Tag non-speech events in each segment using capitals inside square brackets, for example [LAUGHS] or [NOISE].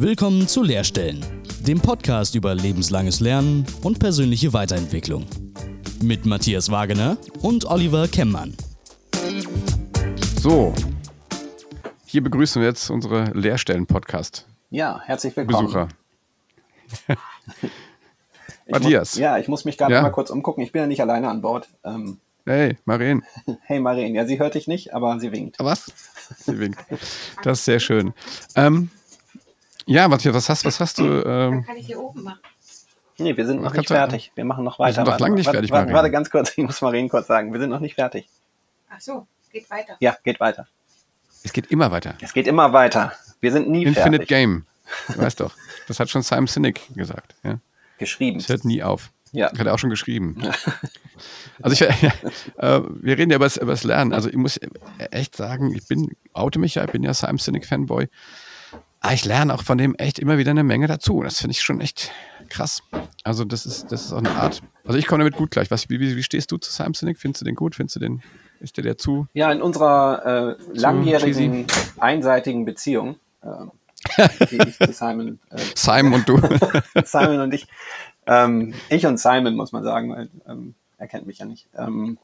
Willkommen zu Lehrstellen, dem Podcast über lebenslanges Lernen und persönliche Weiterentwicklung. Mit Matthias Wagener und Oliver Kemmmann. So, hier begrüßen wir jetzt unsere Lehrstellen-Podcast. Ja, herzlich willkommen. [LAUGHS] Besucher. Matthias. Muss, ja, ich muss mich gerade Ja. mal kurz umgucken. Ich bin ja nicht alleine an Bord. Ähm, Hey, Maren. [LAUGHS] hey Maren, ja, sie hört dich nicht, aber sie winkt. Was? Sie winkt. Das ist sehr schön. Ähm, ja, Matthias, was hast, was hast du? Dann Ähm, kann ich hier oben machen. Nee, wir sind noch nicht fertig. Wir machen noch weiter. sind doch Warte, lang nicht warte, fertig, Warte, warte ganz kurz, [LAUGHS] ich muss Maren kurz sagen. Wir sind noch nicht fertig. Ach so, geht weiter. Ja, geht weiter. es geht immer weiter. Es geht immer weiter. Wir sind nie Infinite fertig. Game. Du [LAUGHS] weißt doch. Das hat schon Simon Sinek gesagt. Ja. Geschrieben. Es hört nie auf. Ja. Hat er auch schon geschrieben. [LAUGHS] Also ich, äh, wir reden ja über das, über das Lernen. Also ich muss echt sagen, ich bin, oute mich ja, ich bin ja Simon Sinek Fanboy. Aber ich lerne auch von dem echt immer wieder eine Menge dazu. Das finde ich schon echt krass. Also das ist, das ist auch eine Art. Also ich komme damit gut gleich. Was, wie, wie, stehst du zu Simon Sinek? Findest du den gut? Findest du den, ist der der zu? Ja, in unserer äh, langjährigen, einseitigen Beziehung, [LAUGHS] äh, die ich zu Simon, äh, Simon und du. [LAUGHS] Simon und ich, ähm, ich und Simon muss man sagen, weil ähm, er kennt mich ja nicht. Ähm,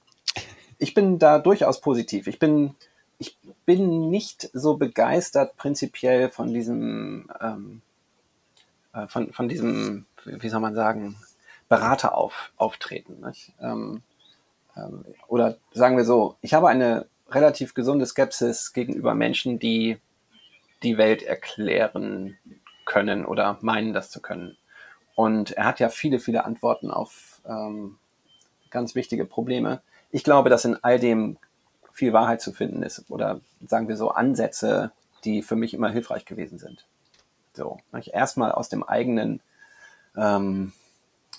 ich bin da durchaus positiv. Ich bin, ich bin nicht so begeistert prinzipiell von diesem, ähm, äh, von, von diesem, wie soll man sagen, Beraterauf auftreten. Nicht? Ähm, ähm, oder sagen wir so, ich habe eine relativ gesunde Skepsis gegenüber Menschen, die die Welt erklären können oder meinen, das zu können. Und er hat ja viele, viele Antworten auf ähm, ganz wichtige Probleme. Ich glaube, dass in all dem viel Wahrheit zu finden ist oder sagen wir so Ansätze, die für mich immer hilfreich gewesen sind. So, nicht? erstmal aus dem eigenen, ähm,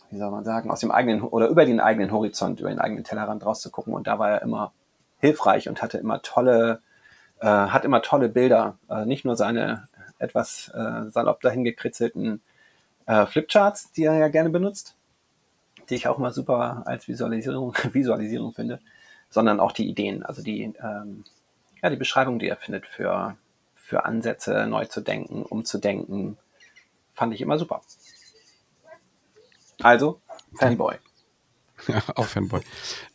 wie soll man sagen, aus dem eigenen oder über den eigenen Horizont, über den eigenen Tellerrand rauszugucken. Und da war er immer hilfreich und hatte immer tolle, äh, hat immer tolle Bilder, äh, nicht nur seine etwas äh, salopp dahin gekritzelten äh, Flipcharts, die er ja gerne benutzt, die ich auch mal super als Visualisierung, [LAUGHS] Visualisierung finde, sondern auch die Ideen, also die, ähm, ja, die Beschreibung, die er findet für, für Ansätze, neu zu denken, umzudenken, fand ich immer super. Also, Fanboy. [LAUGHS] Ja, auch Fanboy.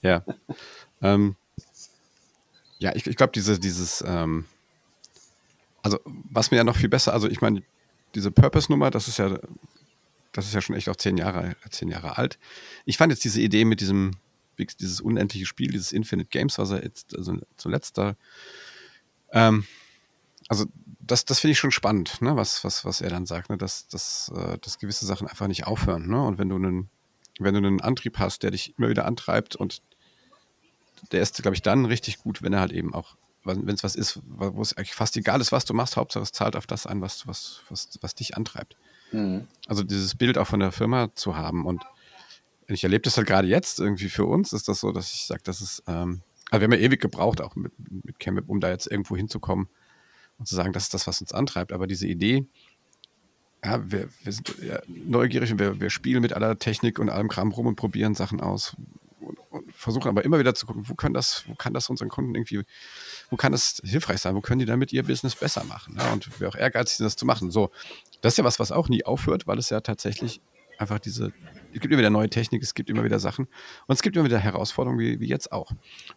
Ja. [LAUGHS] ähm, ja, ich, ich glaube, diese, dieses, ähm, also was mir ja noch viel besser, also ich meine, diese Purpose-Nummer, das ist ja, das ist ja schon echt auch zehn Jahre, zehn Jahre alt. Ich fand jetzt diese Idee mit diesem, dieses unendliche Spiel, dieses Infinite Games, was er jetzt also zuletzt da, ähm, also das, das finde ich schon spannend, ne, was, was, was er dann sagt, ne, dass, dass, äh, dass gewisse Sachen einfach nicht aufhören, ne? Und wenn du einen, wenn du einen Antrieb hast, der dich immer wieder antreibt und der ist, glaube ich, dann richtig gut, wenn er halt eben auch, wenn es was ist, wo es eigentlich fast egal ist, was du machst, Hauptsache es zahlt auf das ein, was, was, was, was dich antreibt. Mhm. Also dieses Bild auch von der Firma zu haben und ich erlebe das halt gerade jetzt irgendwie für uns, ist das so, dass ich sage, das ist, ähm, also wir haben ja ewig gebraucht, auch mit, mit CamWeb, um da jetzt irgendwo hinzukommen und zu sagen, das ist das, was uns antreibt. Aber diese Idee, ja, wir, wir sind ja, neugierig und wir, wir spielen mit aller Technik und allem Kram rum und probieren Sachen aus und, und versuchen aber immer wieder zu gucken, wo kann das, wo kann das unseren Kunden irgendwie, wo kann das hilfreich sein, wo können die damit ihr Business besser machen ja, und wir auch ehrgeizig sind, das zu machen. So, das ist ja was, was auch nie aufhört, weil es ja tatsächlich einfach diese, es gibt immer wieder neue Technik, es gibt immer wieder Sachen und es gibt immer wieder Herausforderungen, wie, wie jetzt auch.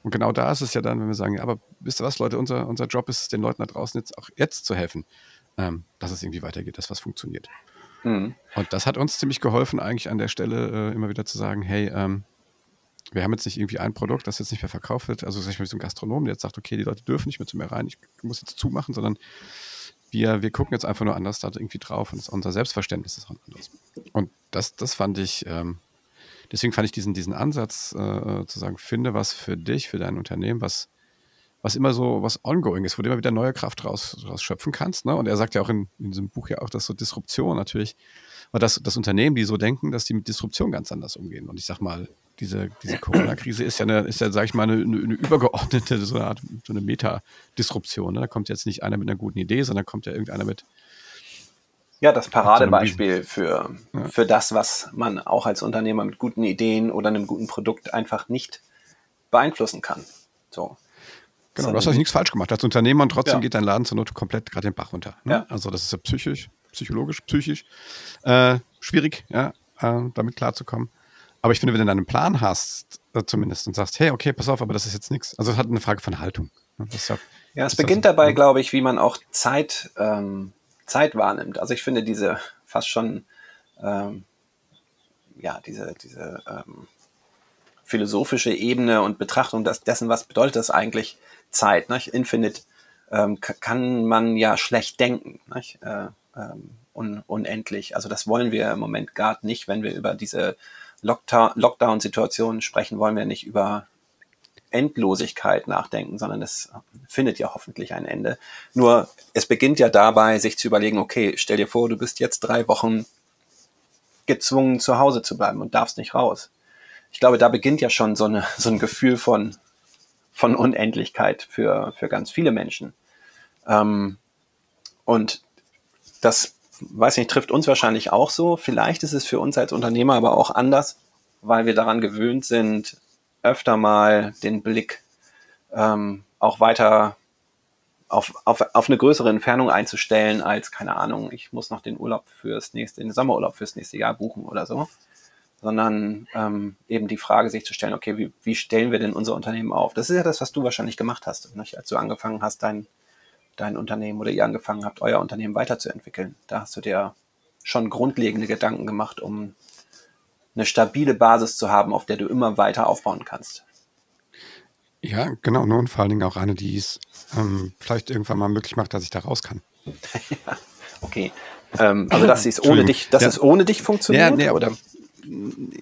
Und genau da ist es ja dann, wenn wir sagen, ja, aber wisst ihr was, Leute, unser, unser Job ist es, den Leuten da draußen jetzt auch jetzt zu helfen, ähm, dass es irgendwie weitergeht, dass was funktioniert. Mhm. Und das hat uns ziemlich geholfen, eigentlich an der Stelle äh, immer wieder zu sagen, hey, ähm, wir haben jetzt nicht irgendwie ein Produkt, das jetzt nicht mehr verkauft wird. Also sag ich mal, so ein Gastronom, der jetzt sagt, okay, die Leute dürfen nicht mehr zu mir rein, ich muss jetzt zumachen, sondern wir, wir gucken jetzt einfach nur anders da irgendwie drauf und unser Selbstverständnis ist auch anders. Und das, das fand ich, ähm, deswegen fand ich diesen, diesen Ansatz äh, zu sagen, finde was für dich, für dein Unternehmen, was, was immer so was ongoing ist, wo du immer wieder neue Kraft raus, raus schöpfen kannst. Ne? Und er sagt ja auch in, in diesem Buch ja auch, dass so Disruption natürlich, oder dass, dass Unternehmen, die so denken, dass die mit Disruption ganz anders umgehen. Und ich sag mal, diese, diese Corona-Krise ist ja, eine, ist ja, sag ich mal, eine, eine, übergeordnete, so eine Art, so eine Meta-Disruption. Ne? Da kommt jetzt nicht einer mit einer guten Idee, sondern kommt ja irgendeiner mit, Ja, das Paradebeispiel für, für das, was man auch als Unternehmer mit guten Ideen oder einem guten Produkt einfach nicht beeinflussen kann. So. Genau, du hast also nichts falsch gemacht als Unternehmer und trotzdem Ja. geht dein Laden zur Not komplett gerade den Bach runter. Ne? Ja. Also das ist ja psychisch, psychologisch, psychisch äh, schwierig, ja, äh, damit klarzukommen. Aber ich finde, wenn du dann einen Plan hast, äh, zumindest, und sagst, hey, okay, pass auf, aber das ist jetzt nichts. Also es hat eine Frage von Haltung. Ne? Ja, ja, es beginnt dabei, glaube ich, wie man auch Zeit, ähm, Zeit wahrnimmt. Also ich finde diese fast schon, ähm, ja, diese, diese ähm, philosophische Ebene und Betrachtung des, dessen, was bedeutet das eigentlich Zeit. Nicht? Infinite ähm, kann man ja schlecht denken. Nicht? Äh, ähm, un unendlich. Also das wollen wir im Moment gar nicht, wenn wir über diese Lockdown-Situation sprechen, wollen wir nicht über Endlosigkeit nachdenken, sondern es findet ja hoffentlich ein Ende. Nur es beginnt ja dabei, sich zu überlegen, okay, stell dir vor, du bist jetzt drei Wochen gezwungen, zu Hause zu bleiben und darfst nicht raus. Ich glaube, da beginnt ja schon so, eine, so ein Gefühl von, von Unendlichkeit für, für ganz viele Menschen. Ähm, und das, weiß nicht, trifft uns wahrscheinlich auch so. Vielleicht ist es für uns als Unternehmer aber auch anders, weil wir daran gewöhnt sind, öfter mal den Blick ähm, auch weiter auf, auf, auf eine größere Entfernung einzustellen als, keine Ahnung, ich muss noch den Urlaub fürs nächste, den Sommerurlaub fürs nächste Jahr buchen oder so. Sondern ähm, eben die Frage sich zu stellen, okay, wie, wie stellen wir denn unser Unternehmen auf? Das ist ja das, was du wahrscheinlich gemacht hast, nicht? als du angefangen hast, dein, dein Unternehmen oder ihr angefangen habt, euer Unternehmen weiterzuentwickeln. Da hast du dir schon grundlegende Gedanken gemacht, um eine stabile Basis zu haben, auf der du immer weiter aufbauen kannst. Ja, genau. Und vor allen Dingen auch eine, die es ähm, vielleicht irgendwann mal möglich macht, dass ich da raus kann. [LAUGHS] ja, okay. Ähm, also dass es ohne dich, dass ja. es ohne dich funktioniert, ja, nee, oder,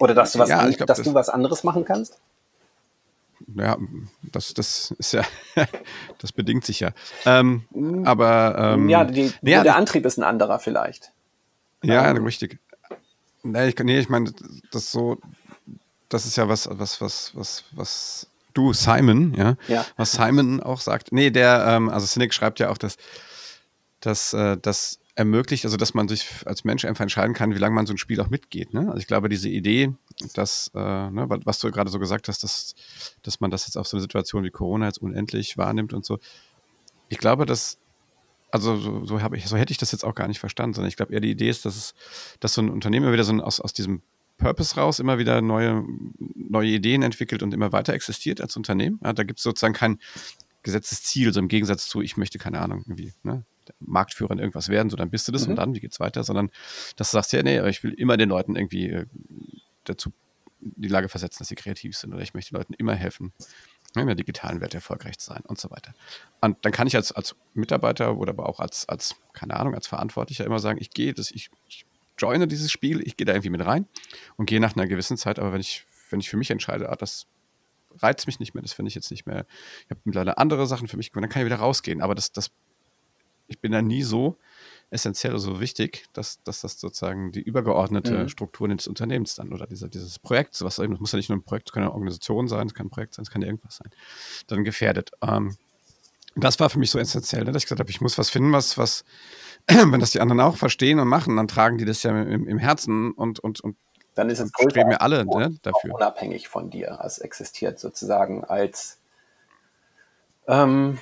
oder dass du was, ja, glaub, dass das, du was anderes machen kannst? Ja, das, das ist ja, [LAUGHS] das bedingt sich ja. Ähm, hm. aber ähm, ja, die, ja, der Antrieb ist ein anderer vielleicht. Ja, ähm, richtig. Nee, ich, nee, ich meine, das so, das ist ja was, was, was, was, was du, Simon, ja, ja. was Simon auch sagt. Nee, der, ähm, also Cynic schreibt ja auch, dass, dass äh, das ermöglicht, also dass man sich als Mensch einfach entscheiden kann, wie lange man so ein Spiel auch mitgeht. Ne? Also ich glaube, diese Idee, dass, äh, ne, was du gerade so gesagt hast, dass, dass man das jetzt auf so eine Situation wie Corona jetzt unendlich wahrnimmt und so. Ich glaube, dass also so, so, ich, so hätte ich das jetzt auch gar nicht verstanden, sondern ich glaube eher die Idee ist, dass es, dass so ein Unternehmen wieder so ein, aus, aus diesem Purpose raus immer wieder neue, neue Ideen entwickelt und immer weiter existiert als Unternehmen. Ja, da gibt es sozusagen kein gesetztes Ziel, so im Gegensatz zu, ich möchte, keine Ahnung, irgendwie, ne, Marktführer in irgendwas werden, so dann bist du das mhm. und dann, wie geht's weiter, sondern dass du sagst, ja, nee, aber ich will immer den Leuten irgendwie äh, dazu die Lage versetzen, dass sie kreativ sind oder ich möchte den Leuten immer helfen, in der digitalen Welt erfolgreich zu sein und so weiter. Und dann kann ich als, als Mitarbeiter oder aber auch als, als, keine Ahnung, als Verantwortlicher immer sagen, ich gehe, das, ich, ich joine dieses Spiel, ich gehe da irgendwie mit rein und gehe nach einer gewissen Zeit, aber wenn ich, wenn ich für mich entscheide, ah, das reizt mich nicht mehr, das finde ich jetzt nicht mehr, ich habe mittlerweile andere Sachen für mich, dann kann ich wieder rausgehen. Aber das, das, ich bin da nie so, essentiell oder so wichtig, dass, dass das sozusagen die übergeordnete mhm. Struktur des Unternehmens dann oder dieser, dieses Projekt, was das muss ja nicht nur ein Projekt, es kann eine Organisation sein, es kann ein Projekt sein, es kann irgendwas sein, dann gefährdet. Ähm, das war für mich so essentiell, ne, dass ich gesagt habe, ich muss was finden, was, was, [CLEARS THROAT] wenn das die anderen auch verstehen und machen, dann tragen die das ja im, im Herzen und, und, und dann ist es streben wir alle ne, dafür. unabhängig von dir. Es existiert sozusagen als ähm,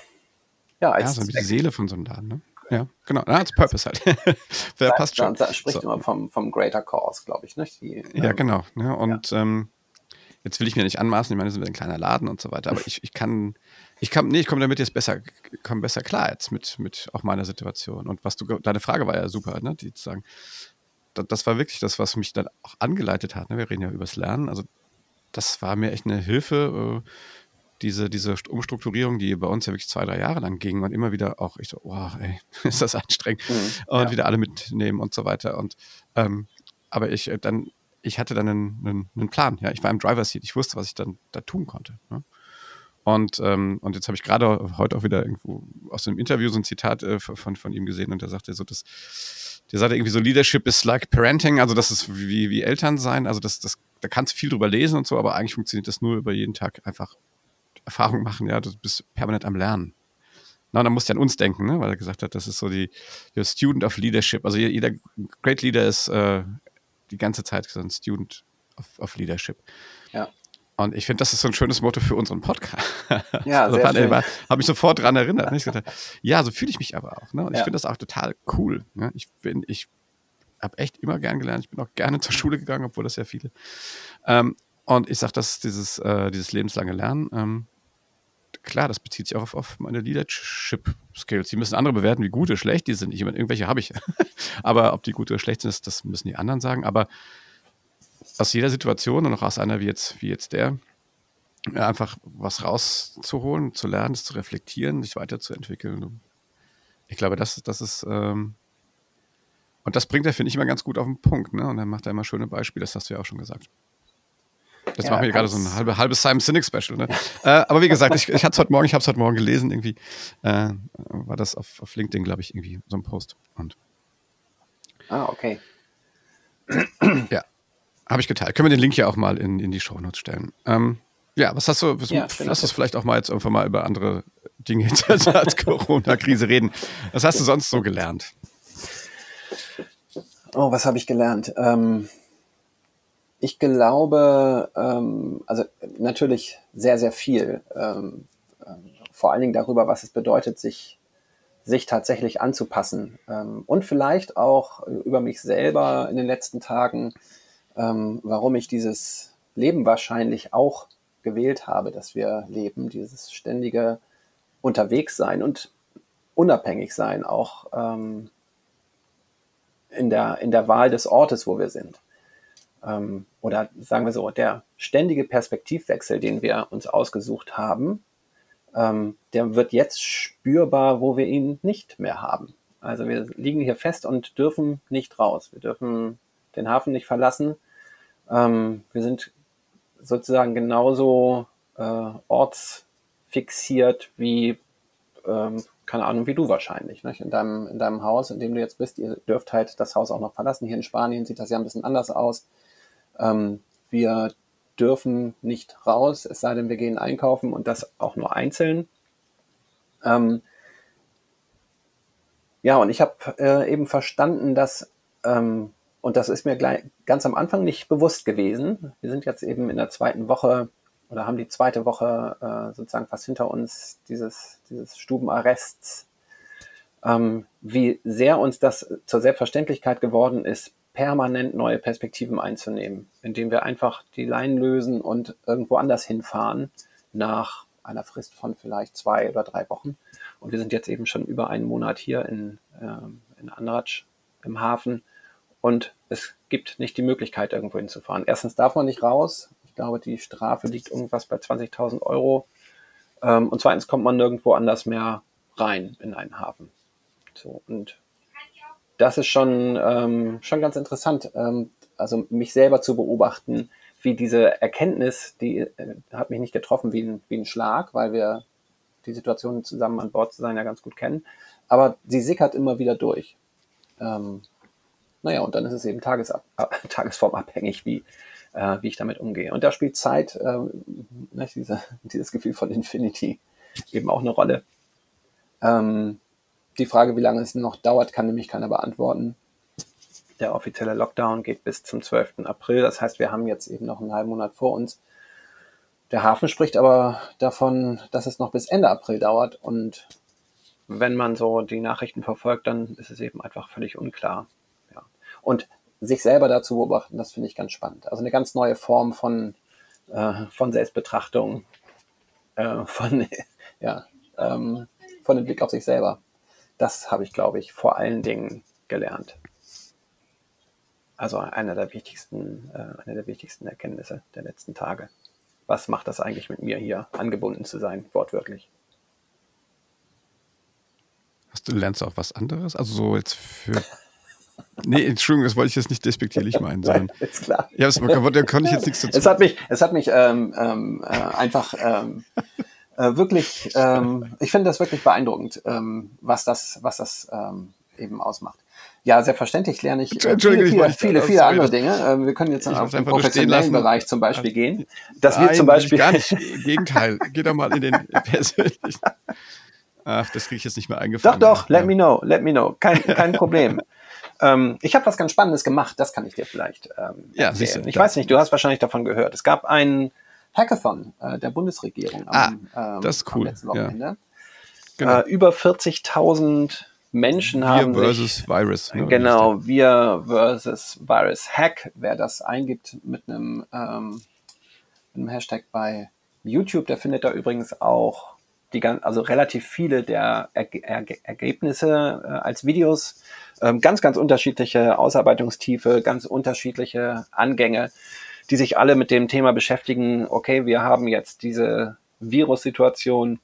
ja, ja, so die Seele von so einem Laden. Ne? Ja, genau. Ja, als Purpose halt. [LAUGHS] Wer ja, passt schon. Da spricht so. immer vom, vom Greater Cause, glaube ich. Nicht? Die, ja, ähm, genau. Ne? Und ja. Ähm, jetzt will ich mir nicht anmaßen, ich meine, das ist ein kleiner Laden und so weiter, aber ich, ich kann, ich kann, nee, ich komme damit jetzt besser, komme besser klar jetzt mit, mit auch meiner Situation. Und was du, deine Frage war ja super, ne, die zu sagen, das, das war wirklich das, was mich dann auch angeleitet hat. Ne? Wir reden ja übers Lernen. Also das war mir echt eine Hilfe, äh, diese, diese Umstrukturierung, die bei uns ja wirklich zwei, drei Jahre lang ging und immer wieder auch, ich so, wow, ey, [LAUGHS] ist das anstrengend mhm, und ja. wieder alle mitnehmen und so weiter. Und ähm, aber ich äh, dann, ich hatte dann einen, einen, einen, Plan, ja, ich war im Driver Seat, ich wusste, was ich dann da tun konnte. Ne? Und, ähm, und jetzt habe ich gerade heute auch wieder irgendwo aus einem Interview so ein Zitat äh, von, von ihm gesehen und der sagte so, dass der sagte irgendwie so, Leadership is like parenting, also das ist wie, wie Eltern sein, also das, das, da kannst du viel drüber lesen und so, aber eigentlich funktioniert das nur über jeden Tag einfach Erfahrung machen, ja, du bist permanent am Lernen. Na, dann musst du an uns denken, ne? weil er gesagt hat, das ist so die your Student of Leadership. Also jeder Great Leader ist äh, die ganze Zeit so ein Student of, of Leadership. Ja. Und ich finde, das ist so ein schönes Motto für unseren Podcast. Ja, [LAUGHS] also sehr schön. Habe mich sofort dran erinnert. Ne? Ich dachte, [LAUGHS] ja, so fühle ich mich aber auch. Ne? Und ich Ja. finde das auch total cool. Ne? Ich bin, ich habe echt immer gern gelernt. Ich bin auch gerne zur Schule gegangen, obwohl das ja viele. Ähm, und ich sage, das ist dieses, äh, dieses lebenslange Lernen. Ähm, klar, das bezieht sich auch auf, auf meine Leadership-Skills. Die müssen andere bewerten, wie gut oder schlecht die sind. Ich meine, irgendwelche habe ich. [LAUGHS] aber ob die gut oder schlecht sind, das, müssen die anderen sagen. Aber aus jeder Situation und auch aus einer wie jetzt, wie jetzt der, einfach was rauszuholen, zu lernen, es zu reflektieren, sich weiterzuentwickeln. Ich glaube, das, das ist, ähm, und das bringt er, finde ich, immer ganz gut auf den Punkt. Ne? Und dann macht er immer schöne Beispiele, das hast du ja auch schon gesagt. Jetzt Ja, machen wir hier gerade so ein halbe, halbes Simon Sinek Special. Ne? äh, aber wie gesagt, ich, ich hatte es heute Morgen, ich habe es heute Morgen gelesen, irgendwie äh, war das auf, auf LinkedIn, glaube ich, irgendwie so ein Post. Und Ah, okay. ja, habe ich geteilt. Können wir den Link ja auch mal in, in die Shownotes stellen. Ähm, ja, was hast du, was, Ja, lass uns vielleicht auch mal jetzt einfach mal über andere Dinge jetzt als [LAUGHS] Corona-Krise reden. Was hast du sonst so gelernt? Oh, was habe ich gelernt? Ähm, ich glaube, ähm, also natürlich sehr, sehr viel. Ähm, ähm, vor allen Dingen darüber, was es bedeutet, sich, sich tatsächlich anzupassen. Ähm, und vielleicht auch über mich selber in den letzten Tagen, ähm, warum ich dieses Leben wahrscheinlich auch gewählt habe, dass wir leben, dieses ständige Unterwegssein und unabhängig sein, auch ähm, in der, in der Wahl des Ortes, wo wir sind. Ähm, oder sagen wir so, der ständige Perspektivwechsel, den wir uns ausgesucht haben, ähm, der wird jetzt spürbar, wo wir ihn nicht mehr haben. Also wir liegen hier fest und dürfen nicht raus. Wir dürfen den Hafen nicht verlassen. Ähm, wir sind sozusagen genauso äh, ortsfixiert wie ähm, keine Ahnung, wie du wahrscheinlich, nicht? In deinem, in deinem Haus, in dem du jetzt bist, ihr dürft halt das Haus auch noch verlassen. Hier in Spanien sieht das ja ein bisschen anders aus. Ähm, wir dürfen nicht raus, es sei denn, wir gehen einkaufen und das auch nur einzeln. Ähm, ja, und ich habe äh, eben verstanden, dass, ähm, und das ist mir gleich, ganz am Anfang nicht bewusst gewesen, wir sind jetzt eben in der zweiten Woche oder haben die zweite Woche äh, sozusagen fast hinter uns dieses, dieses Stubenarrests, ähm, wie sehr uns das zur Selbstverständlichkeit geworden ist, permanent neue Perspektiven einzunehmen, indem wir einfach die Leinen lösen und irgendwo anders hinfahren nach einer Frist von vielleicht zwei oder drei Wochen. Und wir sind jetzt eben schon über einen Monat hier in, ähm, in Andratsch im Hafen und es gibt nicht die Möglichkeit, irgendwo hinzufahren. Erstens darf man nicht raus. Ich glaube, die Strafe liegt irgendwas bei 20.000 Euro. Ähm, und zweitens kommt man nirgendwo anders mehr rein in einen Hafen. So, und das ist schon, ähm, schon ganz interessant, ähm, also mich selber zu beobachten, wie diese Erkenntnis, die äh, hat mich nicht getroffen wie ein, wie ein Schlag, weil wir die Situation zusammen an Bord zu sein ja ganz gut kennen, aber sie sickert immer wieder durch. Ähm, naja, und dann ist es eben tagesab tagesformabhängig, wie, äh, wie ich damit umgehe. Und da spielt Zeit, äh, diese, [LAUGHS] dieses Gefühl von Infinity eben auch eine Rolle. Ähm, die Frage, wie lange es noch dauert, kann nämlich keiner beantworten. Der offizielle Lockdown geht bis zum 12. April. Das heißt, wir haben jetzt eben noch einen halben Monat vor uns. Der Hafen spricht aber davon, dass es noch bis Ende April dauert. Und wenn man so die Nachrichten verfolgt, dann ist es eben einfach völlig unklar. Ja. Und sich selber dazu beobachten, das finde ich ganz spannend. Also eine ganz neue Form von, äh, von Selbstbetrachtung, äh, von, [LAUGHS] ja, ähm, von dem Blick auf sich selber. Das habe ich, glaube ich, vor allen Dingen gelernt. Also einer der wichtigsten, äh, eine der wichtigsten Erkenntnisse der letzten Tage. Was macht das eigentlich mit mir hier angebunden zu sein, wortwörtlich? Hast du lernst auch was anderes? Also so jetzt für. Nee, Entschuldigung, das wollte ich jetzt nicht despektierlich meinen, sondern. [LAUGHS] ist klar. Ja, das, da konnte ich jetzt nichts dazu. Es hat mich, es hat mich ähm, ähm, äh, einfach ähm, äh, wirklich, ähm, ich finde das wirklich beeindruckend, ähm, was das, was das ähm, eben ausmacht. Ja, selbstverständlich lerne ich äh, viele, viele, viele, viele andere Dinge. Ähm, wir können jetzt auf den professionellen. Bereich zum Beispiel gehen. Dass wir Nein, zum will ich Beispiel Gar nicht. [LAUGHS] Im Gegenteil. Geh doch mal in den [LAUGHS] persönlichen. Ach, das kriege ich jetzt nicht mehr Doch, eingefangen. doch, let Ja. me know, let me know. Kein, kein Problem. [LAUGHS] ähm, ich habe was ganz Spannendes gemacht, das kann ich dir vielleicht ähm, Ja, erzählen. siehst du, Ich weiß nicht, du hast wahrscheinlich davon gehört. Es gab einen Hackathon äh, der Bundesregierung am, ah, das ist cool. letzten Wochenende. Ja. Genau. Äh, über 40.000 Menschen wir haben versus sich, Virus. Ne, genau, wir versus Virus Hack. Wer das eingibt mit einem, ähm, einem Hashtag bei YouTube, der findet da übrigens auch die ganz, also relativ viele der Erge Erge Ergebnisse äh, als Videos, ähm, ganz, ganz unterschiedliche Ausarbeitungstiefe, ganz unterschiedliche Angänge, die sich alle mit dem Thema beschäftigen. Okay, wir haben jetzt diese Virussituation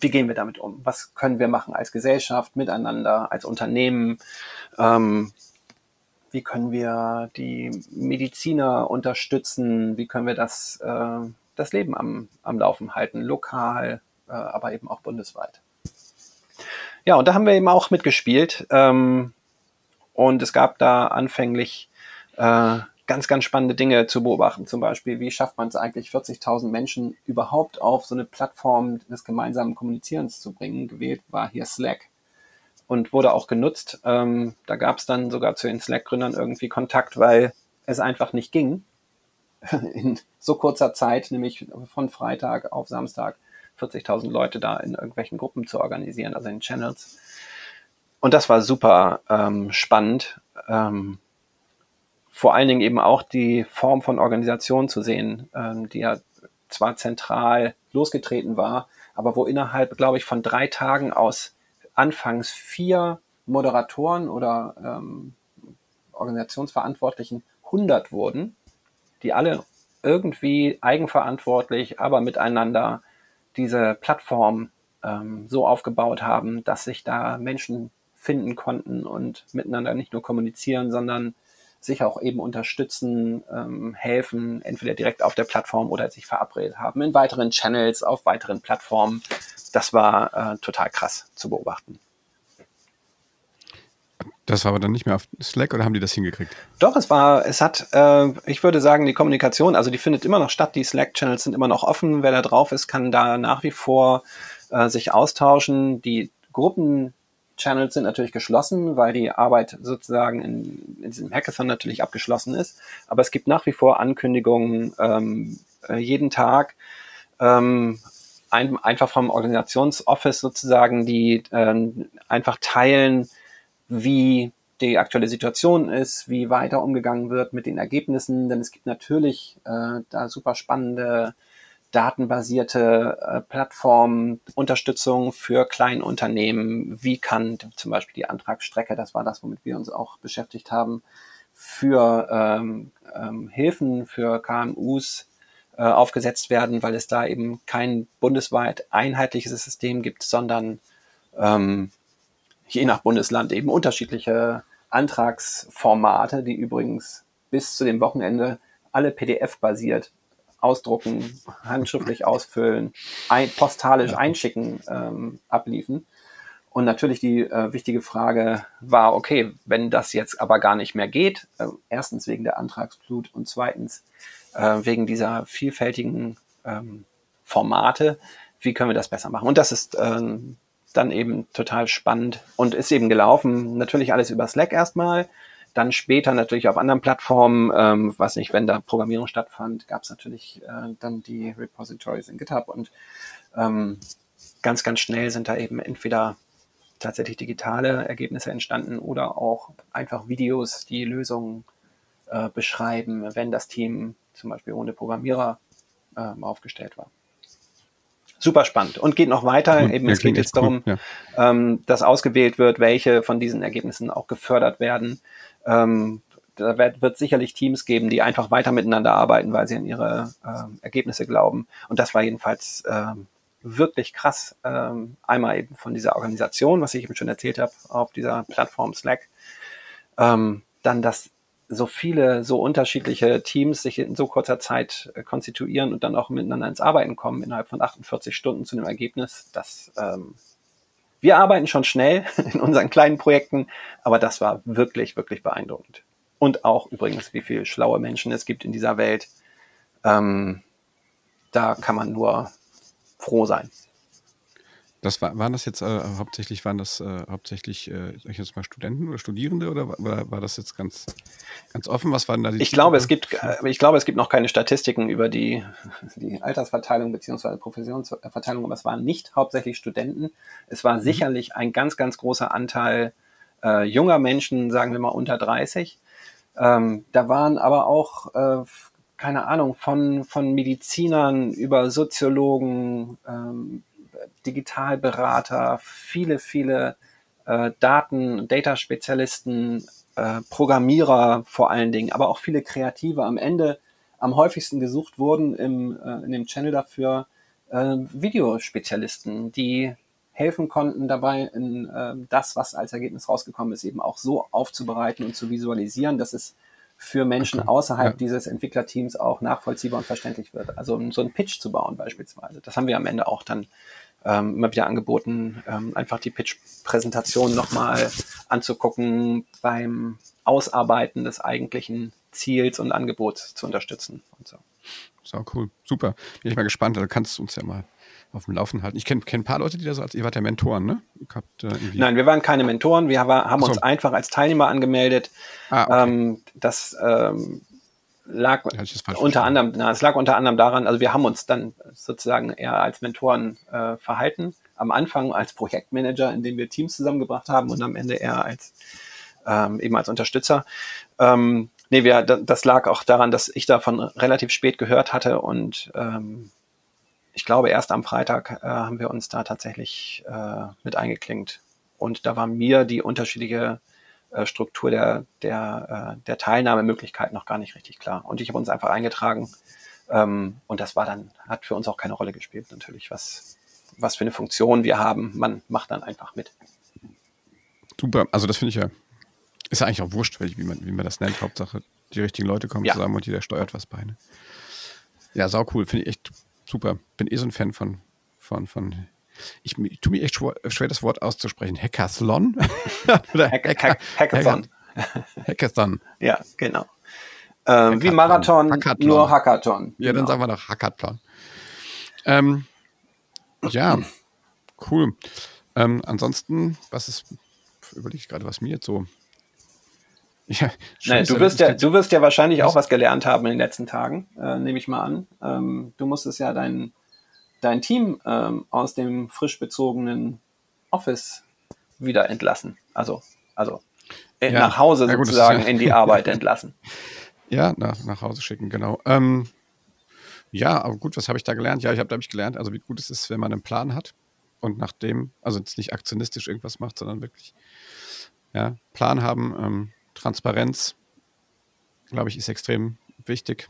wie gehen wir damit um? Was können wir machen als Gesellschaft, miteinander, als Unternehmen? Ähm, wie können wir die Mediziner unterstützen? Wie können wir das, äh, das Leben am, am Laufen halten, lokal, äh, aber eben auch bundesweit? Ja, und da haben wir eben auch mitgespielt. Ähm, und es gab da anfänglich äh, ganz, ganz spannende Dinge zu beobachten. Zum Beispiel, wie schafft man es eigentlich, 40.000 Menschen überhaupt auf so eine Plattform des gemeinsamen Kommunizierens zu bringen? Gewählt war hier Slack und wurde auch genutzt. Ähm, da gab es dann sogar zu den Slack-Gründern irgendwie Kontakt, weil es einfach nicht ging, [LAUGHS] in so kurzer Zeit, nämlich von Freitag auf Samstag, 40.000 Leute da in irgendwelchen Gruppen zu organisieren, also in Channels. Und das war super ähm, spannend. Ähm, vor allen Dingen eben auch die Form von Organisation zu sehen, ähm, die ja zwar zentral losgetreten war, aber wo innerhalb, glaube ich, von drei Tagen aus anfangs vier Moderatoren oder ähm, Organisationsverantwortlichen 100 wurden, die alle irgendwie eigenverantwortlich, aber miteinander diese Plattform ähm, so aufgebaut haben, dass sich da Menschen finden konnten und miteinander nicht nur kommunizieren, sondern sich auch eben unterstützen, ähm, helfen, entweder direkt auf der Plattform oder sich verabredet haben in weiteren Channels, auf weiteren Plattformen. Das war äh, total krass zu beobachten. Das war aber dann nicht mehr auf Slack oder haben die das hingekriegt? Doch, es war, es hat, äh, ich würde sagen, die Kommunikation, also die findet immer noch statt, die Slack-Channels sind immer noch offen. Wer da drauf ist, kann da nach wie vor äh, sich austauschen. Die Gruppen Channels sind natürlich geschlossen, weil die Arbeit sozusagen in, in diesem Hackathon natürlich abgeschlossen ist. Aber es gibt nach wie vor Ankündigungen ähm, äh, jeden Tag. Ähm, ein, einfach vom Organisationsoffice sozusagen, die äh, einfach teilen, wie die aktuelle Situation ist, wie weiter umgegangen wird mit den Ergebnissen, denn es gibt natürlich äh, da super spannende datenbasierte äh, Plattform, Unterstützung für Kleinunternehmen. Wie kann zum Beispiel die Antragsstrecke, das war das, womit wir uns auch beschäftigt haben, für ähm, ähm, Hilfen für KMUs äh, aufgesetzt werden, weil es da eben kein bundesweit einheitliches System gibt, sondern ähm, je nach Bundesland eben unterschiedliche Antragsformate, die übrigens bis zu dem Wochenende alle PDF-basiert ausdrucken, handschriftlich ausfüllen, ein, postalisch einschicken, ähm, abliefen. Und natürlich die äh, wichtige Frage war, okay, wenn das jetzt aber gar nicht mehr geht, äh, erstens wegen der Antragsflut und zweitens äh, wegen dieser vielfältigen ähm, Formate, wie können wir das besser machen? Und das ist ähm, dann eben total spannend und ist eben gelaufen. Natürlich alles über Slack erstmal. Dann später natürlich auf anderen Plattformen, ähm, was nicht, wenn da Programmierung stattfand, gab es natürlich äh, dann die Repositories in GitHub und ähm, ganz, ganz schnell sind da eben entweder tatsächlich digitale Ergebnisse entstanden oder auch einfach Videos, die Lösungen äh, beschreiben, wenn das Team zum Beispiel ohne Programmierer äh, aufgestellt war. Super spannend und geht noch weiter. Cool. Eben, ja, es geht jetzt darum, cool. ja. ähm, dass ausgewählt wird, welche von diesen Ergebnissen auch gefördert werden. Ähm, da wird, wird sicherlich Teams geben, die einfach weiter miteinander arbeiten, weil sie an ihre äh, Ergebnisse glauben. Und das war jedenfalls ähm, wirklich krass. Ähm, einmal eben von dieser Organisation, was ich eben schon erzählt habe, auf dieser Plattform Slack. Ähm, dann, dass so viele, so unterschiedliche Teams sich in so kurzer Zeit äh, konstituieren und dann auch miteinander ins Arbeiten kommen innerhalb von 48 Stunden zu einem Ergebnis, das ähm, wir arbeiten schon schnell [LAUGHS] in unseren kleinen Projekten, aber das war wirklich, wirklich beeindruckend. Und auch übrigens, wie viele schlaue Menschen es gibt in dieser Welt. Ähm, da kann man nur froh sein. Das war, waren das jetzt äh, hauptsächlich, waren das äh, hauptsächlich, äh, sag ich jetzt mal Studenten oder Studierende oder war, war das jetzt ganz, ganz offen? Was waren da die Ich glaube, es gibt, äh, ich glaube, es gibt noch keine Statistiken über die, die Altersverteilung beziehungsweise Professionsverteilung, aber es waren nicht hauptsächlich Studenten. Es war mhm. sicherlich ein ganz, ganz großer Anteil äh, junger Menschen, sagen wir mal unter 30. Ähm, da waren aber auch, äh, keine Ahnung, von, von Medizinern über Soziologen, ähm, Digitalberater, viele, viele äh, Daten, Data-Spezialisten, äh, Programmierer vor allen Dingen, aber auch viele Kreative. Am Ende am häufigsten gesucht wurden im, äh, in dem Channel dafür äh, Videospezialisten, die helfen konnten dabei, in, äh, das, was als Ergebnis rausgekommen ist, eben auch so aufzubereiten und zu visualisieren, dass es für Menschen okay. außerhalb ja. dieses Entwicklerteams auch nachvollziehbar und verständlich wird. Also so ein Pitch zu bauen beispielsweise. Das haben wir am Ende auch dann ähm, immer wieder angeboten, ähm, einfach die Pitch-Präsentation nochmal anzugucken, beim Ausarbeiten des eigentlichen Ziels und Angebots zu unterstützen und so. So, cool. Super. Bin ich mal gespannt. Da kannst du uns ja mal auf dem Laufen halten. Ich kenne kenn ein paar Leute, die da so als, ihr wart ja Mentoren, ne? Habt, äh, Nein, wir waren keine Mentoren. Wir haben so. uns einfach als Teilnehmer angemeldet. Ah, okay. ähm, das ähm, lag unter anderem, na, es lag unter anderem daran, also wir haben uns dann sozusagen eher als Mentoren äh, verhalten. Am Anfang als Projektmanager, in dem wir Teams zusammengebracht haben und am Ende eher als ähm, eben als Unterstützer. Ähm, nee, wir, das lag auch daran, dass ich davon relativ spät gehört hatte und ähm, ich glaube, erst am Freitag äh, haben wir uns da tatsächlich äh, mit eingeklinkt. Und da war mir die unterschiedliche äh, Struktur der, der, äh, der Teilnahmemöglichkeit noch gar nicht richtig klar. Und ich habe uns einfach eingetragen. Ähm, und das war dann, hat für uns auch keine Rolle gespielt, natürlich, was, was für eine Funktion wir haben. Man macht dann einfach mit. Super, also das finde ich ja, ist ja eigentlich auch wurscht, wie man, wie man das nennt. Hauptsache, die richtigen Leute kommen ja. zusammen und jeder steuert was bei. Ne? Ja, sau cool, finde ich echt super. Bin eh so ein Fan von, von, von ich, ich tue mir echt schwer, schwer, das Wort auszusprechen. Hackathon? [LAUGHS] Oder Hack, Hackathon. Hackathon. Ja, genau. Ähm, wie Marathon, Hackathon. nur Hackathon. Ja, genau. dann sagen wir noch Hackathon. Ähm, ja, cool. Ähm, ansonsten, was ist, überlege ich gerade, was mir jetzt so. [LAUGHS] Ja, Nein, du wirst ja, du wirst ja wahrscheinlich was? auch was gelernt haben in den letzten Tagen, äh, nehme ich mal an. Ähm, du musstest ja deinen dein Team ähm, aus dem frisch bezogenen Office wieder entlassen. Also, also äh, ja. nach Hause gut, sozusagen ja in die Arbeit entlassen. [LAUGHS] Ja, nach, nach Hause schicken, genau. Ähm, ja, aber gut, was habe ich da gelernt? Ja, ich habe, glaube ich, gelernt, also wie gut es ist, wenn man einen Plan hat und nach dem, also jetzt nicht aktionistisch irgendwas macht, sondern wirklich, ja, Plan haben, ähm, Transparenz, glaube ich, ist extrem wichtig.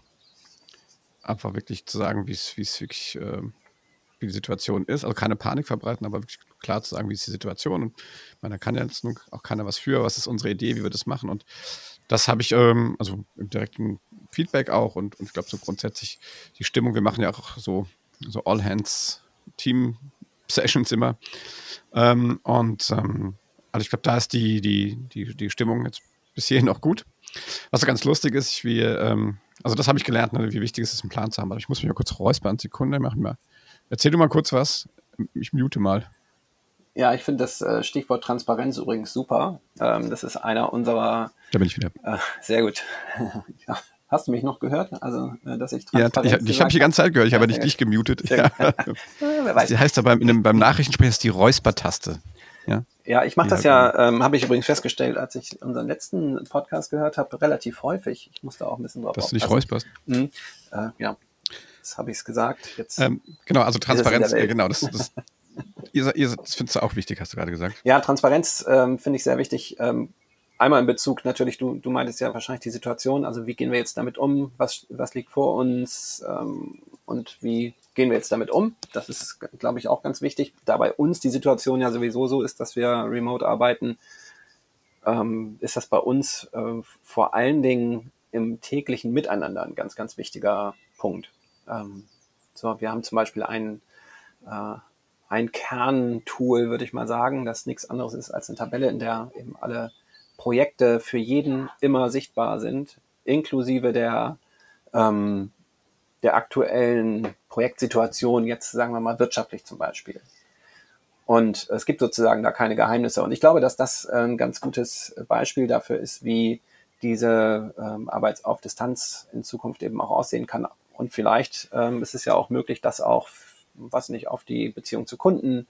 Einfach wirklich zu sagen, wie es wirklich äh, wie die Situation ist. Also keine Panik verbreiten, aber wirklich klar zu sagen, wie ist die Situation. Und da kann ja jetzt auch keiner was für. Was ist unsere Idee, wie wir das machen? Und das habe ich, ähm, also im direkten Feedback auch und, und ich glaube so grundsätzlich die Stimmung. Wir machen ja auch so, so All-Hands-Team-Sessions immer. Ähm, und ähm, also ich glaube, da ist die, die, die, die Stimmung jetzt bis hierhin auch gut. Was ganz lustig ist, wie, ähm, also das habe ich gelernt, ne, wie wichtig es ist, einen Plan zu haben. Aber ich muss mich mal kurz räuspern, Sekunde, machen wir. Erzähl du mal kurz was. Ich mute mal. Ja, ich finde das äh, Stichwort Transparenz übrigens super. Ähm, das ist einer unserer. Da bin ich wieder. Äh, sehr gut. [LAUGHS] Hast du mich noch gehört? Also, äh, dass ich Transparenz Ja, ich, ich habe die ganze Zeit gehört, ich ja, habe dich nicht gemutet. [LAUGHS] Ja. [LAUGHS] das heißt aber beim, beim Nachrichtensprecher ist die Räusper-Taste. Ja, ja ich mache das ja, ähm, habe ich übrigens festgestellt, als ich unseren letzten Podcast gehört habe, relativ häufig. Ich musste auch ein bisschen drauf Dass du dich räusperst. Mhm. Äh, ja, Jetzt habe ich es gesagt. Jetzt ähm, genau, also Transparenz, äh, genau, das, das, [LAUGHS] ihr, ihr, das findest du auch wichtig, hast du gerade gesagt. Ja, Transparenz ähm, finde ich sehr wichtig. Ähm, einmal in Bezug natürlich, du, du meintest ja wahrscheinlich die Situation, also wie gehen wir jetzt damit um, was, was liegt vor uns ähm, und wie gehen wir jetzt damit um. Das ist, glaube ich, auch ganz wichtig. Da bei uns die Situation ja sowieso so ist, dass wir remote arbeiten, ähm, ist das bei uns äh, vor allen Dingen im täglichen Miteinander ein ganz, ganz wichtiger Punkt. Ähm, so, wir haben zum Beispiel ein, äh, ein Kerntool, würde ich mal sagen, das nichts anderes ist als eine Tabelle, in der eben alle Projekte für jeden immer sichtbar sind, inklusive der, ähm, der aktuellen Projektsituation, jetzt sagen wir mal wirtschaftlich zum Beispiel. Und es gibt sozusagen da keine Geheimnisse. Und ich glaube, dass das ein ganz gutes Beispiel dafür ist, wie diese ähm, Arbeit auf Distanz in Zukunft eben auch aussehen kann. Und vielleicht ähm, ist es ja auch möglich, das auch, was nicht, auf die Beziehung zu Kunden